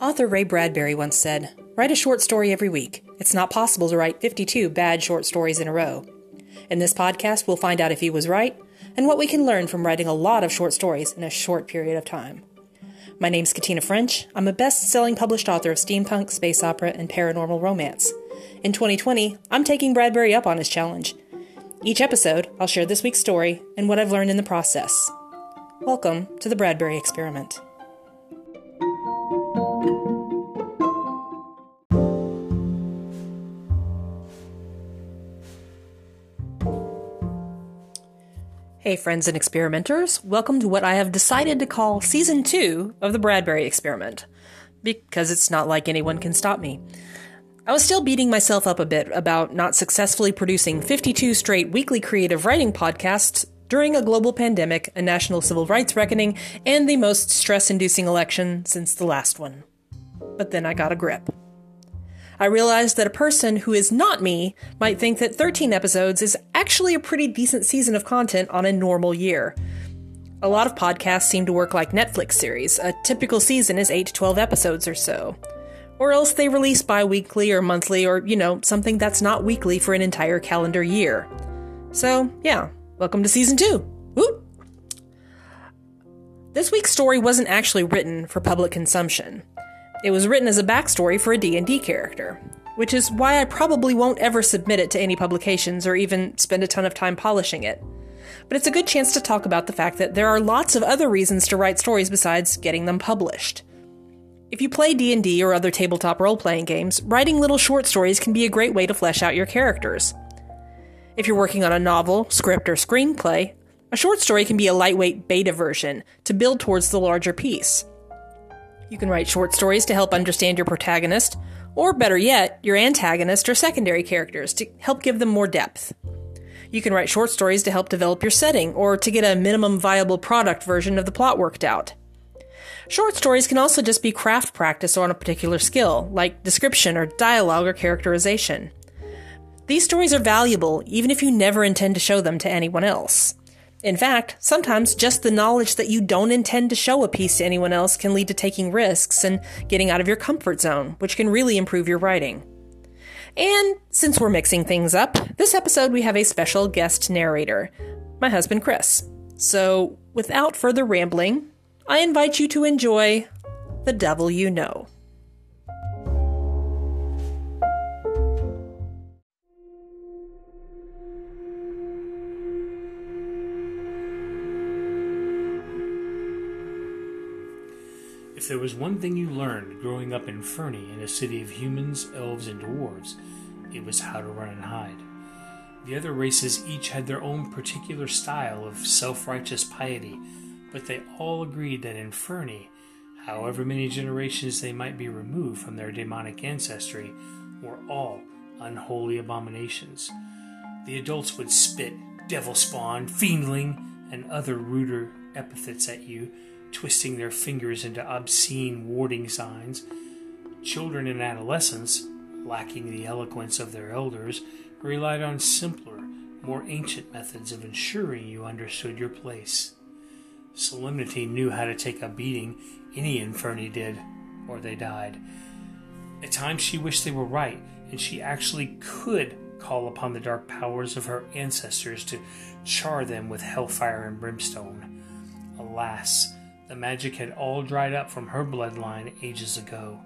Author Ray Bradbury once said, Write a short story every week. It's not possible to write 52 bad short stories in a row. In this podcast, we'll find out if he was right and what we can learn from writing a lot of short stories in a short period of time. My name's Katina French. I'm a best selling published author of steampunk, space opera, and paranormal romance. In 2020, I'm taking Bradbury up on his challenge. Each episode, I'll share this week's story and what I've learned in the process. Welcome to the Bradbury Experiment. Hey, friends and experimenters. Welcome to what I have decided to call Season 2 of the Bradbury Experiment. Because it's not like anyone can stop me. I was still beating myself up a bit about not successfully producing 52 straight weekly creative writing podcasts during a global pandemic, a national civil rights reckoning, and the most stress inducing election since the last one. But then I got a grip. I realized that a person who is not me might think that 13 episodes is actually a pretty decent season of content on a normal year. A lot of podcasts seem to work like Netflix series. A typical season is 8 to 12 episodes or so. Or else they release bi weekly or monthly or, you know, something that's not weekly for an entire calendar year. So, yeah, welcome to season 2. Woo! This week's story wasn't actually written for public consumption. It was written as a backstory for a D&D character, which is why I probably won't ever submit it to any publications or even spend a ton of time polishing it. But it's a good chance to talk about the fact that there are lots of other reasons to write stories besides getting them published. If you play D&D or other tabletop role-playing games, writing little short stories can be a great way to flesh out your characters. If you're working on a novel, script, or screenplay, a short story can be a lightweight beta version to build towards the larger piece. You can write short stories to help understand your protagonist, or better yet, your antagonist or secondary characters to help give them more depth. You can write short stories to help develop your setting, or to get a minimum viable product version of the plot worked out. Short stories can also just be craft practice on a particular skill, like description or dialogue or characterization. These stories are valuable even if you never intend to show them to anyone else. In fact, sometimes just the knowledge that you don't intend to show a piece to anyone else can lead to taking risks and getting out of your comfort zone, which can really improve your writing. And since we're mixing things up, this episode we have a special guest narrator, my husband Chris. So, without further rambling, I invite you to enjoy The Devil You Know. If there was one thing you learned growing up Inferni in a city of humans, elves, and dwarves, it was how to run and hide. The other races each had their own particular style of self righteous piety, but they all agreed that Inferni, however many generations they might be removed from their demonic ancestry, were all unholy abominations. The adults would spit devil spawn, fiendling, and other ruder epithets at you twisting their fingers into obscene warding signs. Children and adolescents, lacking the eloquence of their elders, relied on simpler, more ancient methods of ensuring you understood your place. Solemnity knew how to take a beating any Inferni did, or they died. At times she wished they were right, and she actually could call upon the dark powers of her ancestors to char them with hellfire and brimstone. Alas, the magic had all dried up from her bloodline ages ago.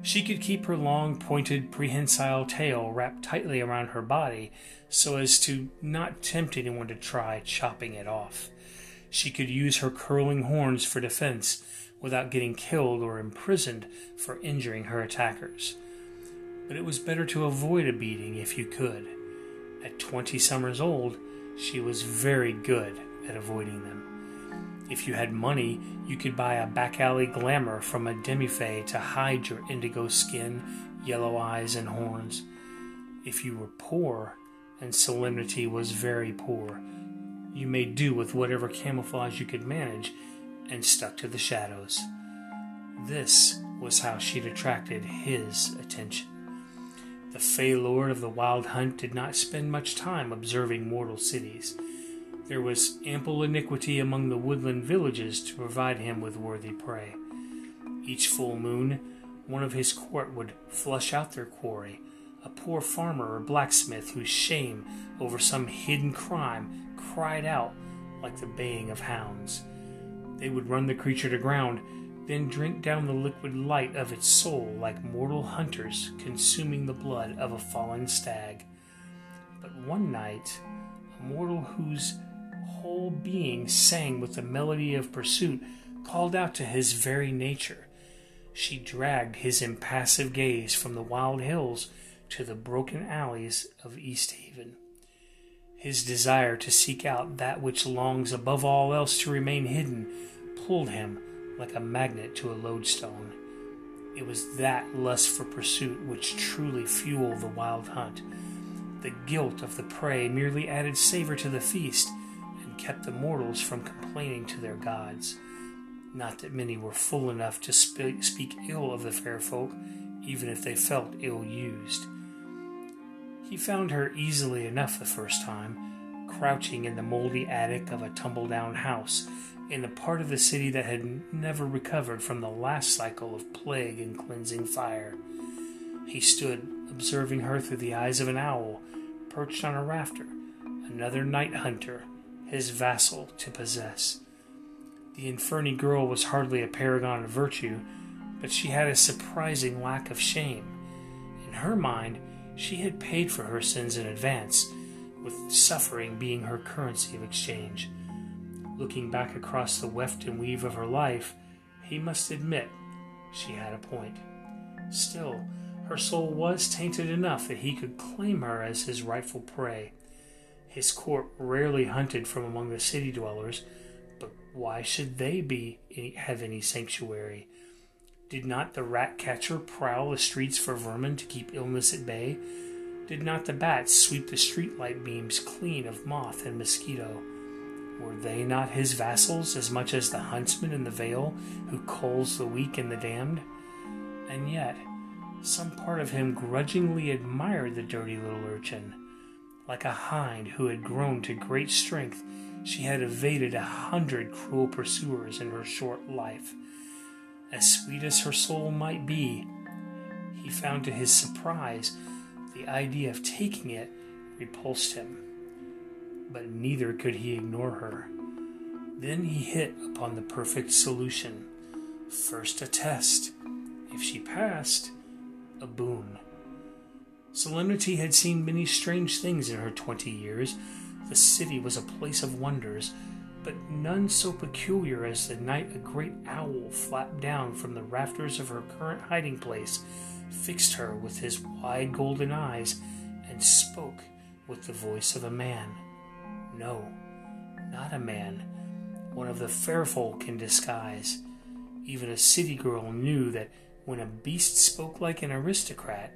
She could keep her long, pointed, prehensile tail wrapped tightly around her body so as to not tempt anyone to try chopping it off. She could use her curling horns for defense without getting killed or imprisoned for injuring her attackers. But it was better to avoid a beating if you could. At twenty summers old, she was very good at avoiding them. If you had money, you could buy a back alley glamour from a demi-fae to hide your indigo skin, yellow eyes, and horns. If you were poor, and Solemnity was very poor, you made do with whatever camouflage you could manage and stuck to the shadows. This was how she'd attracted his attention. The Fey Lord of the Wild Hunt did not spend much time observing mortal cities. There was ample iniquity among the woodland villages to provide him with worthy prey. Each full moon, one of his court would flush out their quarry, a poor farmer or blacksmith whose shame over some hidden crime cried out like the baying of hounds. They would run the creature to ground, then drink down the liquid light of its soul like mortal hunters consuming the blood of a fallen stag. But one night, a mortal whose whole being sang with the melody of pursuit called out to his very nature. She dragged his impassive gaze from the wild hills to the broken alleys of East Haven. His desire to seek out that which longs above all else to remain hidden pulled him like a magnet to a lodestone. It was that lust for pursuit which truly fueled the wild hunt. The guilt of the prey merely added savor to the feast and kept the mortals from complaining to their gods. Not that many were fool enough to spe- speak ill of the fair folk, even if they felt ill used. He found her easily enough the first time, crouching in the moldy attic of a tumble down house in a part of the city that had never recovered from the last cycle of plague and cleansing fire. He stood observing her through the eyes of an owl perched on a rafter, another night hunter, his vassal to possess. The Inferni girl was hardly a paragon of virtue, but she had a surprising lack of shame. In her mind, she had paid for her sins in advance, with suffering being her currency of exchange. Looking back across the weft and weave of her life, he must admit she had a point. Still, her soul was tainted enough that he could claim her as his rightful prey. His court rarely hunted from among the city dwellers, but why should they be have any sanctuary? Did not the rat catcher prowl the streets for vermin to keep illness at bay? Did not the bats sweep the streetlight beams clean of moth and mosquito? Were they not his vassals as much as the huntsman in the vale who culls the weak and the damned? And yet, some part of him grudgingly admired the dirty little urchin. Like a hind who had grown to great strength, she had evaded a hundred cruel pursuers in her short life. As sweet as her soul might be, he found to his surprise the idea of taking it repulsed him. But neither could he ignore her. Then he hit upon the perfect solution. First a test. If she passed, a boon. Solemnity had seen many strange things in her twenty years. The city was a place of wonders, but none so peculiar as the night a great owl flapped down from the rafters of her current hiding place, fixed her with his wide golden eyes, and spoke with the voice of a man. No, not a man, one of the fair folk in disguise. Even a city girl knew that when a beast spoke like an aristocrat,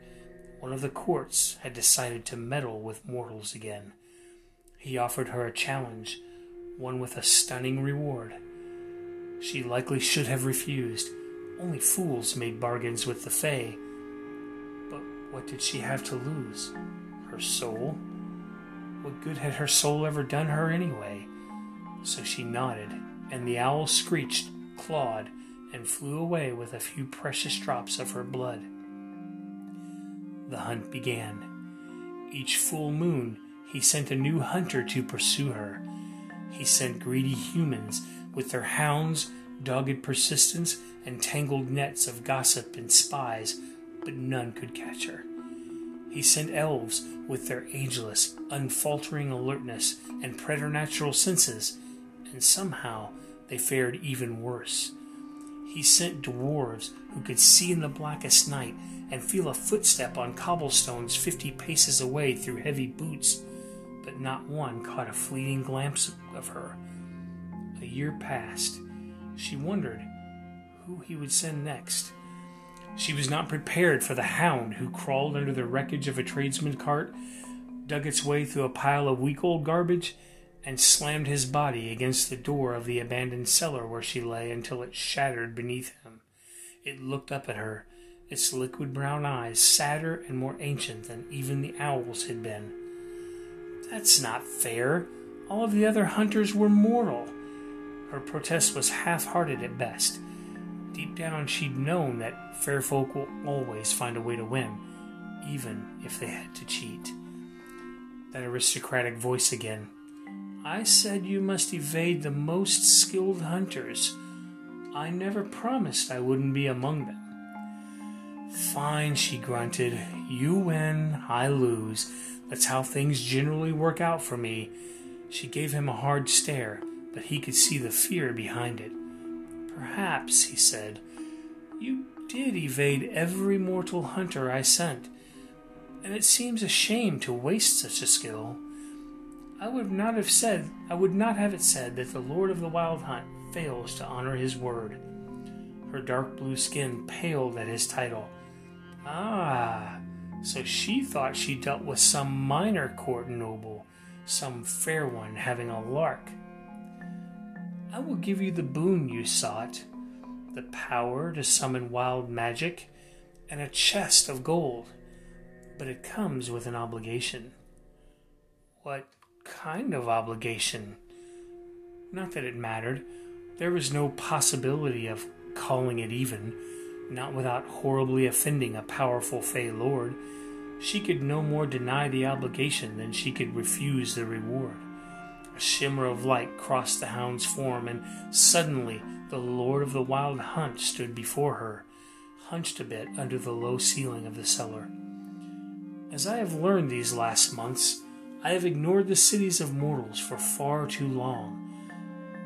one of the courts had decided to meddle with mortals again. He offered her a challenge, one with a stunning reward. She likely should have refused. Only fools made bargains with the Fae. But what did she have to lose? Her soul? What good had her soul ever done her anyway? So she nodded, and the owl screeched, clawed, and flew away with a few precious drops of her blood. The hunt began. Each full moon, he sent a new hunter to pursue her. He sent greedy humans with their hounds, dogged persistence, and tangled nets of gossip and spies, but none could catch her. He sent elves with their ageless, unfaltering alertness and preternatural senses, and somehow they fared even worse. He sent dwarves who could see in the blackest night and feel a footstep on cobblestones fifty paces away through heavy boots, but not one caught a fleeting glimpse of her. A year passed. She wondered who he would send next. She was not prepared for the hound who crawled under the wreckage of a tradesman's cart, dug its way through a pile of week old garbage, and slammed his body against the door of the abandoned cellar where she lay until it shattered beneath him. It looked up at her, its liquid brown eyes sadder and more ancient than even the owl's had been. That's not fair. All of the other hunters were mortal. Her protest was half hearted at best. Deep down, she'd known that fair folk will always find a way to win, even if they had to cheat. That aristocratic voice again. I said you must evade the most skilled hunters. I never promised I wouldn't be among them. Fine, she grunted. You win, I lose. That's how things generally work out for me. She gave him a hard stare, but he could see the fear behind it. Perhaps, he said, you did evade every mortal hunter I sent, and it seems a shame to waste such a skill. I would not have said I would not have it said that the Lord of the Wild Hunt fails to honor his word. Her dark blue skin paled at his title. Ah, so she thought she dealt with some minor court noble, some fair one having a lark. I will give you the boon you sought the power to summon wild magic and a chest of gold, but it comes with an obligation. What kind of obligation? Not that it mattered. There was no possibility of calling it even, not without horribly offending a powerful Fey Lord. She could no more deny the obligation than she could refuse the reward. A shimmer of light crossed the hound's form, and suddenly the Lord of the Wild Hunt stood before her, hunched a bit under the low ceiling of the cellar. As I have learned these last months, I have ignored the cities of mortals for far too long.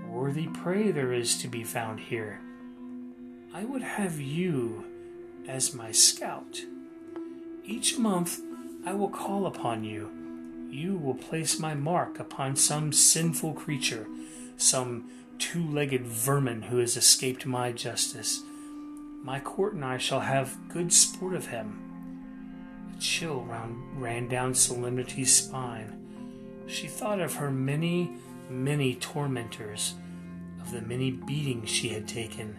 Worthy prey there is to be found here. I would have you as my scout. Each month I will call upon you you will place my mark upon some sinful creature, some two legged vermin who has escaped my justice. My court and I shall have good sport of him. Chill round, ran down Solemnity's spine. She thought of her many, many tormentors, of the many beatings she had taken,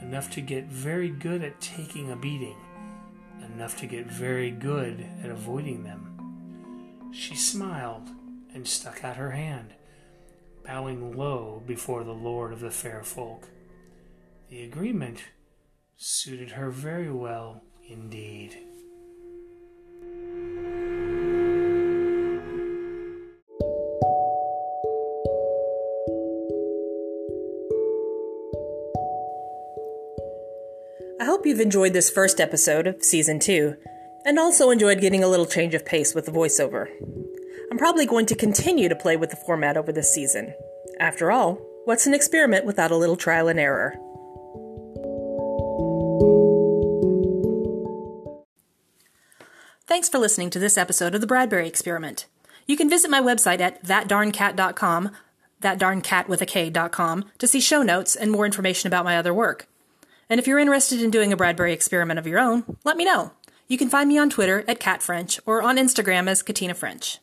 enough to get very good at taking a beating, enough to get very good at avoiding them. She smiled and stuck out her hand, bowing low before the lord of the fair folk. The agreement suited her very well indeed. Hope you've enjoyed this first episode of Season 2 and also enjoyed getting a little change of pace with the voiceover. I'm probably going to continue to play with the format over this season. After all, what's an experiment without a little trial and error? Thanks for listening to this episode of the Bradbury Experiment. You can visit my website at thatdarnkat.com, thatdarncat with a K.com, to see show notes and more information about my other work. And if you're interested in doing a Bradbury experiment of your own, let me know. You can find me on Twitter at Kat French or on Instagram as Katina French.